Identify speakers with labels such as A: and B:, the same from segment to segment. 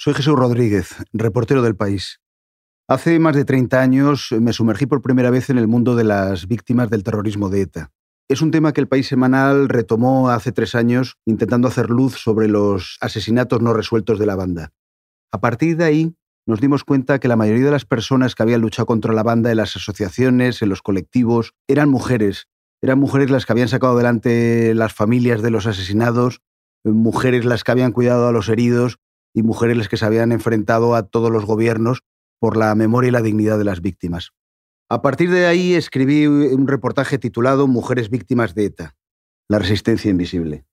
A: Soy Jesús Rodríguez, reportero del país. Hace más de 30 años me sumergí por primera vez en el mundo de las víctimas del terrorismo de ETA. Es un tema que el País Semanal retomó hace tres años intentando hacer luz sobre los asesinatos no resueltos de la banda. A partir de ahí nos dimos cuenta que la mayoría de las personas que habían luchado contra la banda en las asociaciones, en los colectivos, eran mujeres. Eran mujeres las que habían sacado adelante las familias de los asesinados, mujeres las que habían cuidado a los heridos y mujeres que se habían enfrentado a todos los gobiernos por la memoria y la dignidad de las víctimas. A partir de ahí escribí un reportaje titulado Mujeres víctimas de ETA, la resistencia invisible.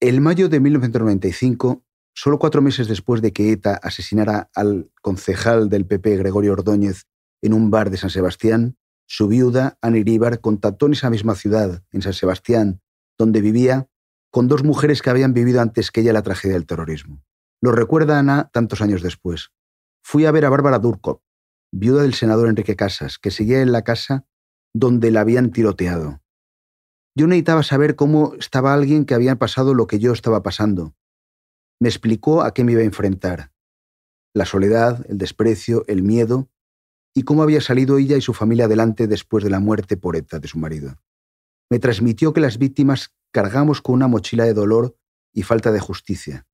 A: El mayo de 1995, solo cuatro meses después de que ETA asesinara al concejal del PP Gregorio Ordóñez en un bar de San Sebastián, su viuda, Ana Iríbar, contactó en esa misma ciudad, en San Sebastián, donde vivía, con dos mujeres que habían vivido antes que ella la tragedia del terrorismo. Lo recuerda Ana tantos años después. Fui a ver a Bárbara Durkop, viuda del senador Enrique Casas, que seguía en la casa donde la habían tiroteado. Yo necesitaba saber cómo estaba alguien que había pasado lo que yo estaba pasando. Me explicó a qué me iba a enfrentar. La soledad, el desprecio, el miedo y cómo había salido ella y su familia adelante después de la muerte por ETA de su marido. Me transmitió que las víctimas cargamos con una mochila de dolor y falta de justicia,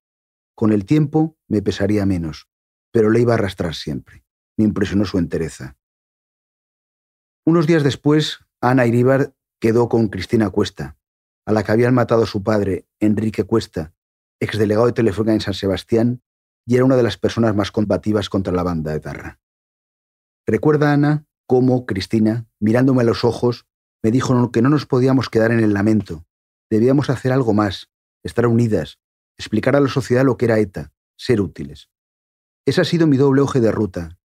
A: con el tiempo me pesaría menos, pero le iba a arrastrar siempre. Me impresionó su entereza. Unos días después, Ana Iríbar quedó con Cristina Cuesta, a la que habían matado su padre, Enrique Cuesta, exdelegado de Telefónica en San Sebastián, y era una de las personas más combativas contra la banda de Tarra. Recuerda Ana cómo Cristina, mirándome a los ojos, me dijo que no nos podíamos quedar en el lamento. Debíamos hacer algo más, estar unidas, explicar a la sociedad lo que era ETA, ser útiles. Ese ha sido mi doble oje de ruta,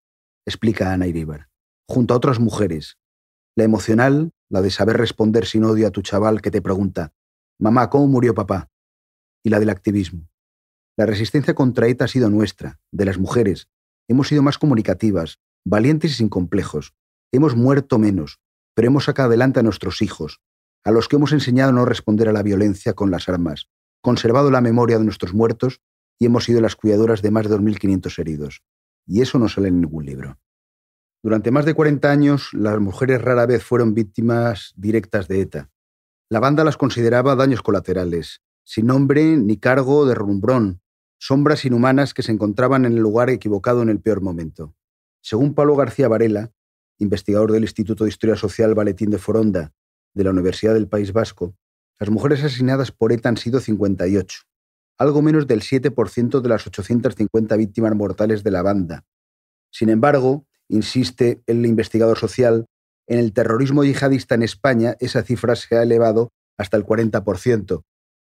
A: explica Ana Iríbar, junto a otras mujeres. La emocional, la de saber responder sin odio a tu chaval que te pregunta, mamá, ¿cómo murió papá? Y la del activismo. La resistencia contra ETA ha sido nuestra, de las mujeres. Hemos sido más comunicativas, valientes y sin complejos. Hemos muerto menos, pero hemos sacado adelante a nuestros hijos, a los que hemos enseñado a no responder a la violencia con las armas, conservado la memoria de nuestros muertos y hemos sido las cuidadoras de más de 2.500 heridos. Y eso no sale en ningún libro. Durante más de 40 años, las mujeres rara vez fueron víctimas directas de ETA. La banda las consideraba daños colaterales, sin nombre ni cargo de rumbrón, sombras inhumanas que se encontraban en el lugar equivocado en el peor momento. Según Pablo García Varela, investigador del Instituto de Historia Social Valentín de Foronda de la Universidad del País Vasco, las mujeres asesinadas por ETA han sido 58, algo menos del 7% de las 850 víctimas mortales de la banda. Sin embargo, insiste el investigador social, en el terrorismo yihadista en España esa cifra se ha elevado hasta el 40%.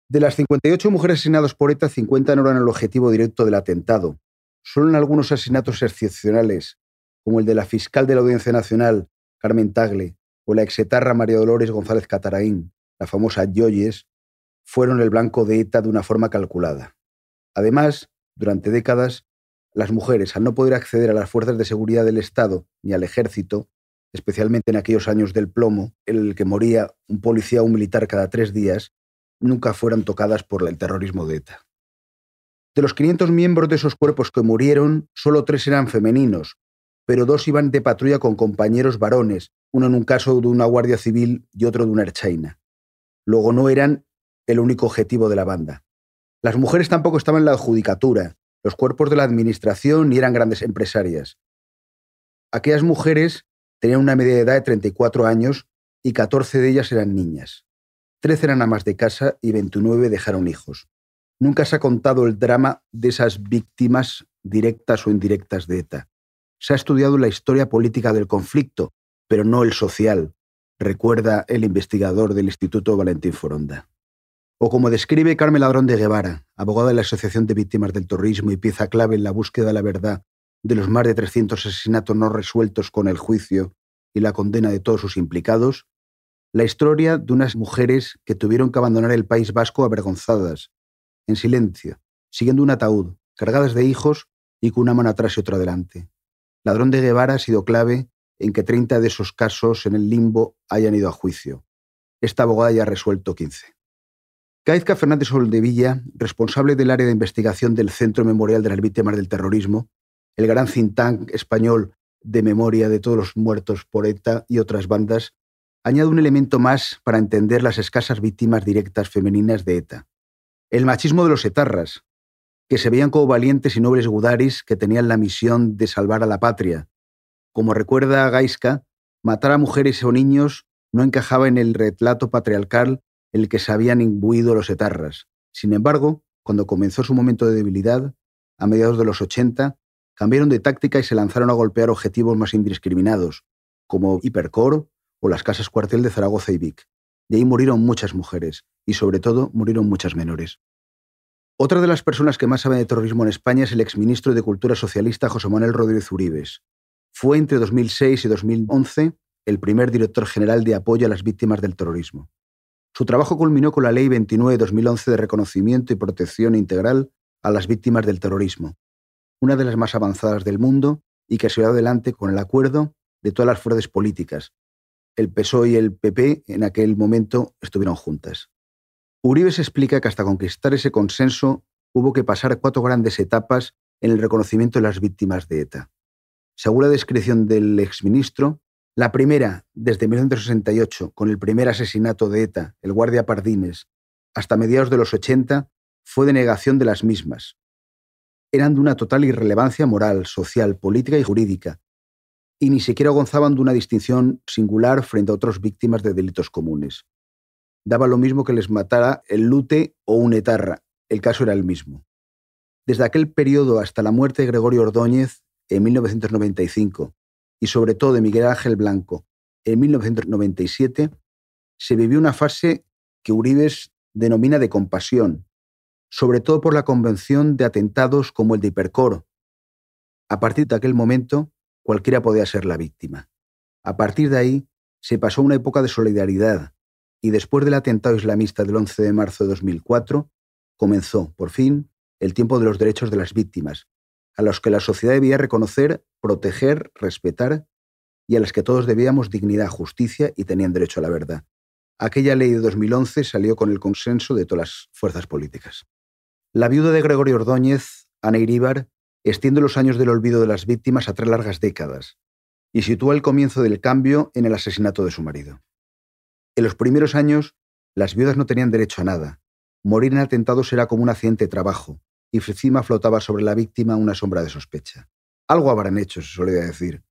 A: De las 58 mujeres asesinadas por ETA, 50 no eran el objetivo directo del atentado. Solo en algunos asesinatos excepcionales, como el de la fiscal de la Audiencia Nacional, Carmen Tagle, o la exetarra María Dolores González Cataraín, la famosa Yoyes, fueron el blanco de ETA de una forma calculada. Además, durante décadas, las mujeres, al no poder acceder a las fuerzas de seguridad del Estado ni al ejército, especialmente en aquellos años del plomo, en el que moría un policía o un militar cada tres días, nunca fueron tocadas por el terrorismo de ETA. De los 500 miembros de esos cuerpos que murieron, solo tres eran femeninos, pero dos iban de patrulla con compañeros varones, uno en un caso de una guardia civil y otro de una erchaina. Luego no eran el único objetivo de la banda. Las mujeres tampoco estaban en la judicatura, los cuerpos de la administración ni eran grandes empresarias. Aquellas mujeres tenían una media de edad de 34 años y 14 de ellas eran niñas. 13 eran amas de casa y 29 dejaron hijos. Nunca se ha contado el drama de esas víctimas directas o indirectas de ETA. Se ha estudiado la historia política del conflicto, pero no el social, recuerda el investigador del Instituto Valentín Foronda. O como describe Carmen Ladrón de Guevara, abogada de la Asociación de Víctimas del Terrorismo y pieza clave en la búsqueda de la verdad de los más de 300 asesinatos no resueltos con el juicio y la condena de todos sus implicados, la historia de unas mujeres que tuvieron que abandonar el País Vasco avergonzadas, en silencio, siguiendo un ataúd, cargadas de hijos y con una mano atrás y otra adelante. Ladrón de Guevara ha sido clave en que 30 de esos casos en el limbo hayan ido a juicio. Esta abogada ya ha resuelto 15. Caizca Fernández Soldevilla, responsable del área de investigación del Centro Memorial de las Víctimas del Terrorismo, el gran think tank español de memoria de todos los muertos por ETA y otras bandas, añade un elemento más para entender las escasas víctimas directas femeninas de ETA. El machismo de los etarras, que se veían como valientes y nobles gudaris que tenían la misión de salvar a la patria. Como recuerda Gaisca, matar a mujeres o niños no encajaba en el retrato patriarcal en el que se habían imbuido los etarras. Sin embargo, cuando comenzó su momento de debilidad, a mediados de los 80, cambiaron de táctica y se lanzaron a golpear objetivos más indiscriminados, como Hipercor o las casas cuartel de Zaragoza y Vic. De ahí murieron muchas mujeres y sobre todo murieron muchas menores. Otra de las personas que más sabe de terrorismo en España es el exministro de Cultura socialista José Manuel Rodríguez Uribes. Fue entre 2006 y 2011 el primer director general de apoyo a las víctimas del terrorismo. Su trabajo culminó con la Ley 29-2011 de reconocimiento y protección integral a las víctimas del terrorismo, una de las más avanzadas del mundo y que se dio adelante con el acuerdo de todas las fuerzas políticas. El PSOE y el PP en aquel momento estuvieron juntas. Uribe se explica que hasta conquistar ese consenso hubo que pasar cuatro grandes etapas en el reconocimiento de las víctimas de ETA. Según la descripción del exministro, la primera, desde 1968, con el primer asesinato de ETA, el guardia Pardines, hasta mediados de los 80, fue de negación de las mismas. Eran de una total irrelevancia moral, social, política y jurídica, y ni siquiera gozaban de una distinción singular frente a otras víctimas de delitos comunes daba lo mismo que les matara el lute o un etarra, el caso era el mismo. Desde aquel periodo hasta la muerte de Gregorio Ordóñez en 1995 y sobre todo de Miguel Ángel Blanco en 1997, se vivió una fase que Uribes denomina de compasión, sobre todo por la convención de atentados como el de Hipercor. A partir de aquel momento, cualquiera podía ser la víctima. A partir de ahí, se pasó una época de solidaridad, y después del atentado islamista del 11 de marzo de 2004, comenzó, por fin, el tiempo de los derechos de las víctimas, a los que la sociedad debía reconocer, proteger, respetar y a las que todos debíamos dignidad, justicia y tenían derecho a la verdad. Aquella ley de 2011 salió con el consenso de todas las fuerzas políticas. La viuda de Gregorio Ordóñez, Ana Iríbar, extiende los años del olvido de las víctimas a tres largas décadas y sitúa el comienzo del cambio en el asesinato de su marido. En los primeros años, las viudas no tenían derecho a nada. Morir en atentados era como un accidente de trabajo, y encima flotaba sobre la víctima una sombra de sospecha. Algo habrán hecho, se solía decir.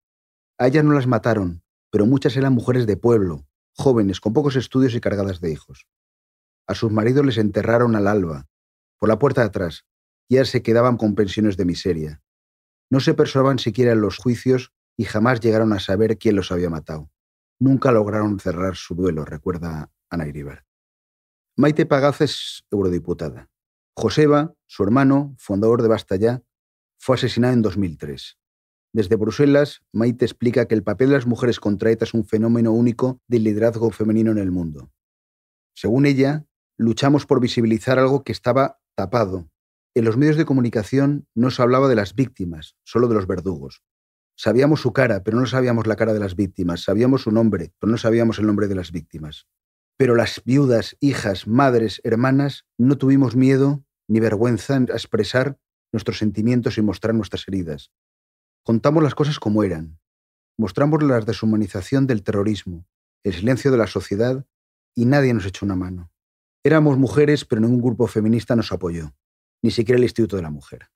A: A ellas no las mataron, pero muchas eran mujeres de pueblo, jóvenes, con pocos estudios y cargadas de hijos. A sus maridos les enterraron al alba, por la puerta de atrás, y ellas se quedaban con pensiones de miseria. No se persuaban siquiera en los juicios y jamás llegaron a saber quién los había matado nunca lograron cerrar su duelo, recuerda Ana Iribar. Maite Pagaz es eurodiputada. Joseba, su hermano, fundador de Basta Ya, fue asesinado en 2003. Desde Bruselas, Maite explica que el papel de las mujeres contra ETA es un fenómeno único del liderazgo femenino en el mundo. Según ella, luchamos por visibilizar algo que estaba tapado. En los medios de comunicación no se hablaba de las víctimas, solo de los verdugos. Sabíamos su cara, pero no sabíamos la cara de las víctimas. Sabíamos su nombre, pero no sabíamos el nombre de las víctimas. Pero las viudas, hijas, madres, hermanas, no tuvimos miedo ni vergüenza en expresar nuestros sentimientos y mostrar nuestras heridas. Contamos las cosas como eran. Mostramos la deshumanización del terrorismo, el silencio de la sociedad y nadie nos echó una mano. Éramos mujeres, pero ningún grupo feminista nos apoyó, ni siquiera el Instituto de la Mujer.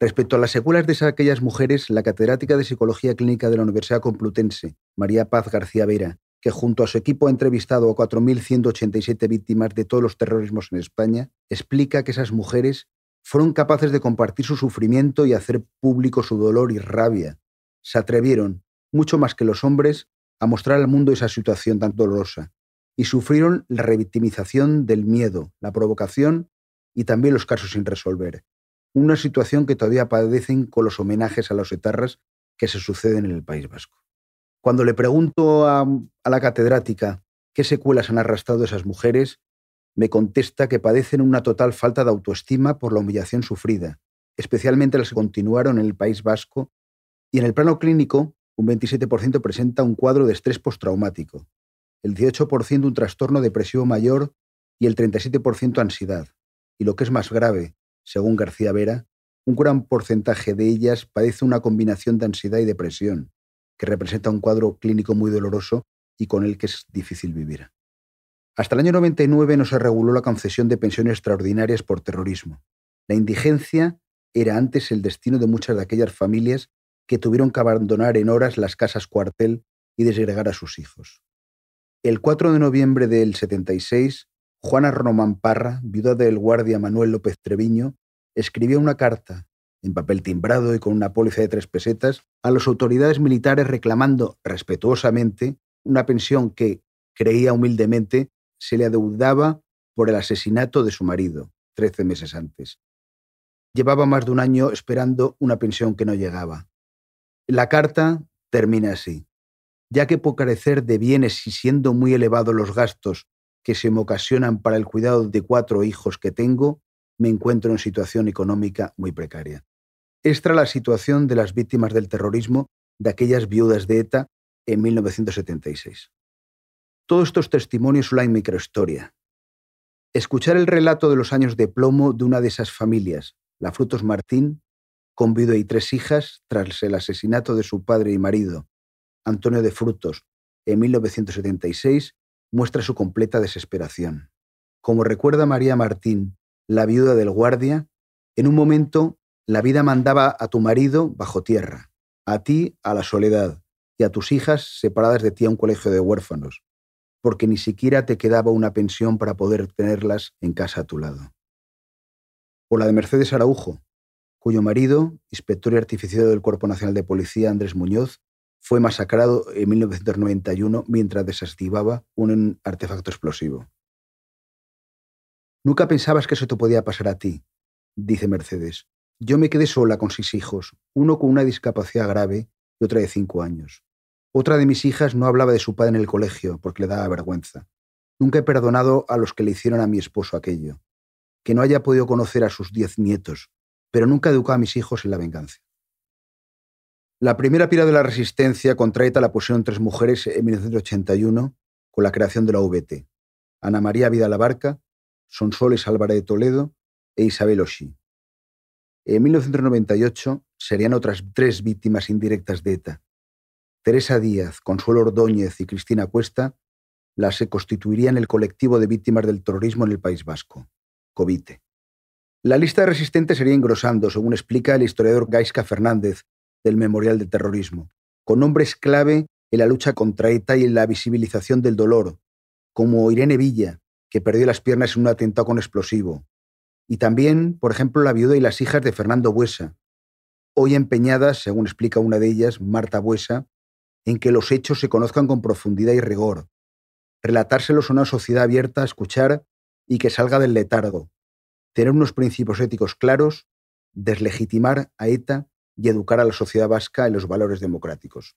A: Respecto a las secuelas de aquellas mujeres, la catedrática de Psicología Clínica de la Universidad Complutense, María Paz García Vera, que junto a su equipo ha entrevistado a 4.187 víctimas de todos los terrorismos en España, explica que esas mujeres fueron capaces de compartir su sufrimiento y hacer público su dolor y rabia. Se atrevieron, mucho más que los hombres, a mostrar al mundo esa situación tan dolorosa y sufrieron la revictimización del miedo, la provocación y también los casos sin resolver, una situación que todavía padecen con los homenajes a los etarras que se suceden en el País Vasco. Cuando le pregunto a, la catedrática qué secuelas han arrastrado esas mujeres, me contesta que padecen una total falta de autoestima por la humillación sufrida, especialmente las que continuaron en el País Vasco, y en el plano clínico, un 27% presenta un cuadro de estrés postraumático, el 18% un trastorno depresivo mayor y el 37% ansiedad. Y lo que es más grave, según García Vera, un gran porcentaje de ellas padece una combinación de ansiedad y depresión, que representa un cuadro clínico muy doloroso y con el que es difícil vivir. Hasta el año 99 no se reguló la concesión de pensiones extraordinarias por terrorismo. La indigencia era antes el destino de muchas de aquellas familias que tuvieron que abandonar en horas las casas cuartel y desgregar a sus hijos. El 4 de noviembre del 76, Juana Román Parra, viuda del guardia Manuel López Treviño, escribió una carta, en papel timbrado y con una póliza de tres pesetas, a las autoridades militares reclamando respetuosamente una pensión que, creía humildemente, se le adeudaba por el asesinato de su marido, trece meses antes. Llevaba más de un año esperando una pensión que no llegaba. La carta termina así. Ya que por carecer de bienes y siendo muy elevados los gastos que se me ocasionan para el cuidado de cuatro hijos que tengo, me encuentro en situación económica muy precaria. Esta la situación de las víctimas del terrorismo de aquellas viudas de ETA en 1976. Todos estos testimonios son la microhistoria. Escuchar el relato de los años de plomo de una de esas familias, la Frutos Martín, con viuda y tres hijas, tras el asesinato de su padre y marido, Antonio de Frutos, en 1976, muestra su completa desesperación. Como recuerda María Martín la viuda del guardia, en un momento la vida mandaba a tu marido bajo tierra, a ti a la soledad y a tus hijas separadas de ti a un colegio de huérfanos, porque ni siquiera te quedaba una pensión para poder tenerlas en casa a tu lado. O la de Mercedes Araujo, cuyo marido, inspector y artificiero del Cuerpo Nacional de Policía, Andrés Muñoz, fue masacrado en 1991 mientras desactivaba un artefacto explosivo. Nunca pensabas que eso te podía pasar a ti, dice Mercedes. Yo me quedé sola con seis hijos, uno con una discapacidad grave y otra de cinco años. Otra de mis hijas no hablaba de su padre en el colegio porque le daba vergüenza. Nunca he perdonado a los que le hicieron a mi esposo aquello. Que no haya podido conocer a sus diez nietos, pero nunca educó a mis hijos en la venganza. La primera pira de la resistencia contra ETA la pusieron tres mujeres en 1981 con la creación de la VT. Ana María Vida Barca, Sonsoles Álvarez de Toledo e Isabel Oshí. En 1998 serían otras tres víctimas indirectas de ETA. Teresa Díaz, Consuelo Ordóñez y Cristina Cuesta las se constituirían el colectivo de víctimas del terrorismo en el País Vasco, COVITE. La lista de resistentes sería engrosando, según explica el historiador Gaisca Fernández del Memorial del Terrorismo, con nombres clave en la lucha contra ETA y en la visibilización del dolor, como Irene Villa, que perdió las piernas en un atentado con explosivo. Y también, por ejemplo, la viuda y las hijas de Fernando Buesa, hoy empeñadas, según explica una de ellas, Marta Buesa, en que los hechos se conozcan con profundidad y rigor, relatárselos a una sociedad abierta a escuchar y que salga del letargo, tener unos principios éticos claros, deslegitimar a ETA y educar a la sociedad vasca en los valores democráticos.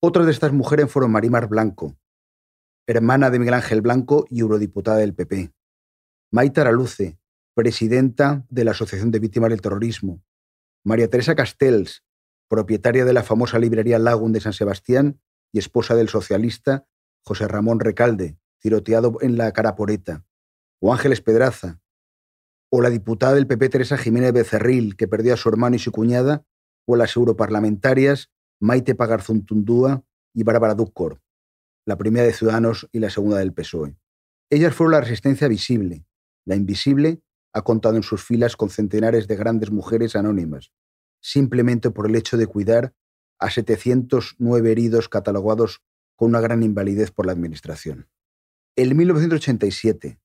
A: Otras de estas mujeres fueron Marimar Blanco, hermana de Miguel Ángel Blanco y eurodiputada del PP. Maita Araluce, presidenta de la Asociación de Víctimas del Terrorismo. María Teresa Castells, propietaria de la famosa librería Lagun de San Sebastián y esposa del socialista José Ramón Recalde, tiroteado en la cara por ETA. O Ángeles Pedraza. O la diputada del PP Teresa Jiménez Becerril, que perdió a su hermano y su cuñada. O las europarlamentarias Maite Pagarzuntundúa y Bárbara Ducor la primera de Ciudadanos y la segunda del PSOE. Ellas fueron la resistencia visible. La invisible ha contado en sus filas con centenares de grandes mujeres anónimas, simplemente por el hecho de cuidar a 709 heridos catalogados con una gran invalidez por la Administración. En 1987,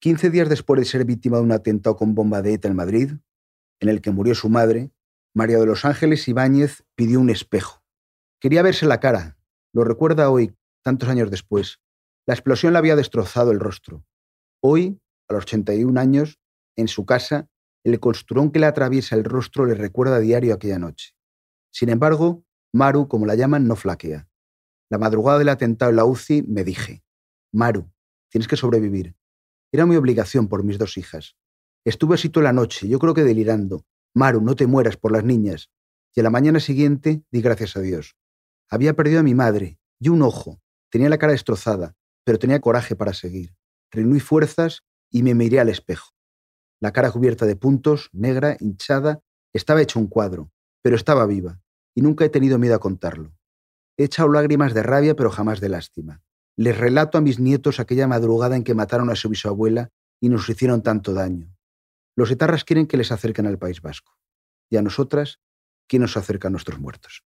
A: 15 días después de ser víctima de un atentado con bomba de ETA en Madrid, en el que murió su madre, María de los Ángeles Ibáñez pidió un espejo. Quería verse la cara. Lo recuerda hoy tantos años después. La explosión le había destrozado el rostro. Hoy, a los 81 años, en su casa, el costurón que le atraviesa el rostro le recuerda a diario aquella noche. Sin embargo, Maru, como la llaman, no flaquea. La madrugada del atentado en la UCI me dije, Maru, tienes que sobrevivir. Era mi obligación por mis dos hijas. Estuve así toda la noche, yo creo que delirando. Maru, no te mueras por las niñas. Y a la mañana siguiente di gracias a Dios. Había perdido a mi madre y un ojo, Tenía la cara destrozada, pero tenía coraje para seguir. Reuní fuerzas y me miré al espejo. La cara cubierta de puntos, negra, hinchada, estaba hecho un cuadro, pero estaba viva, y nunca he tenido miedo a contarlo. He echado lágrimas de rabia, pero jamás de lástima. Les relato a mis nietos aquella madrugada en que mataron a su bisabuela y nos hicieron tanto daño. Los etarras quieren que les acerquen al País Vasco. Y a nosotras, ¿quién nos acerca a nuestros muertos?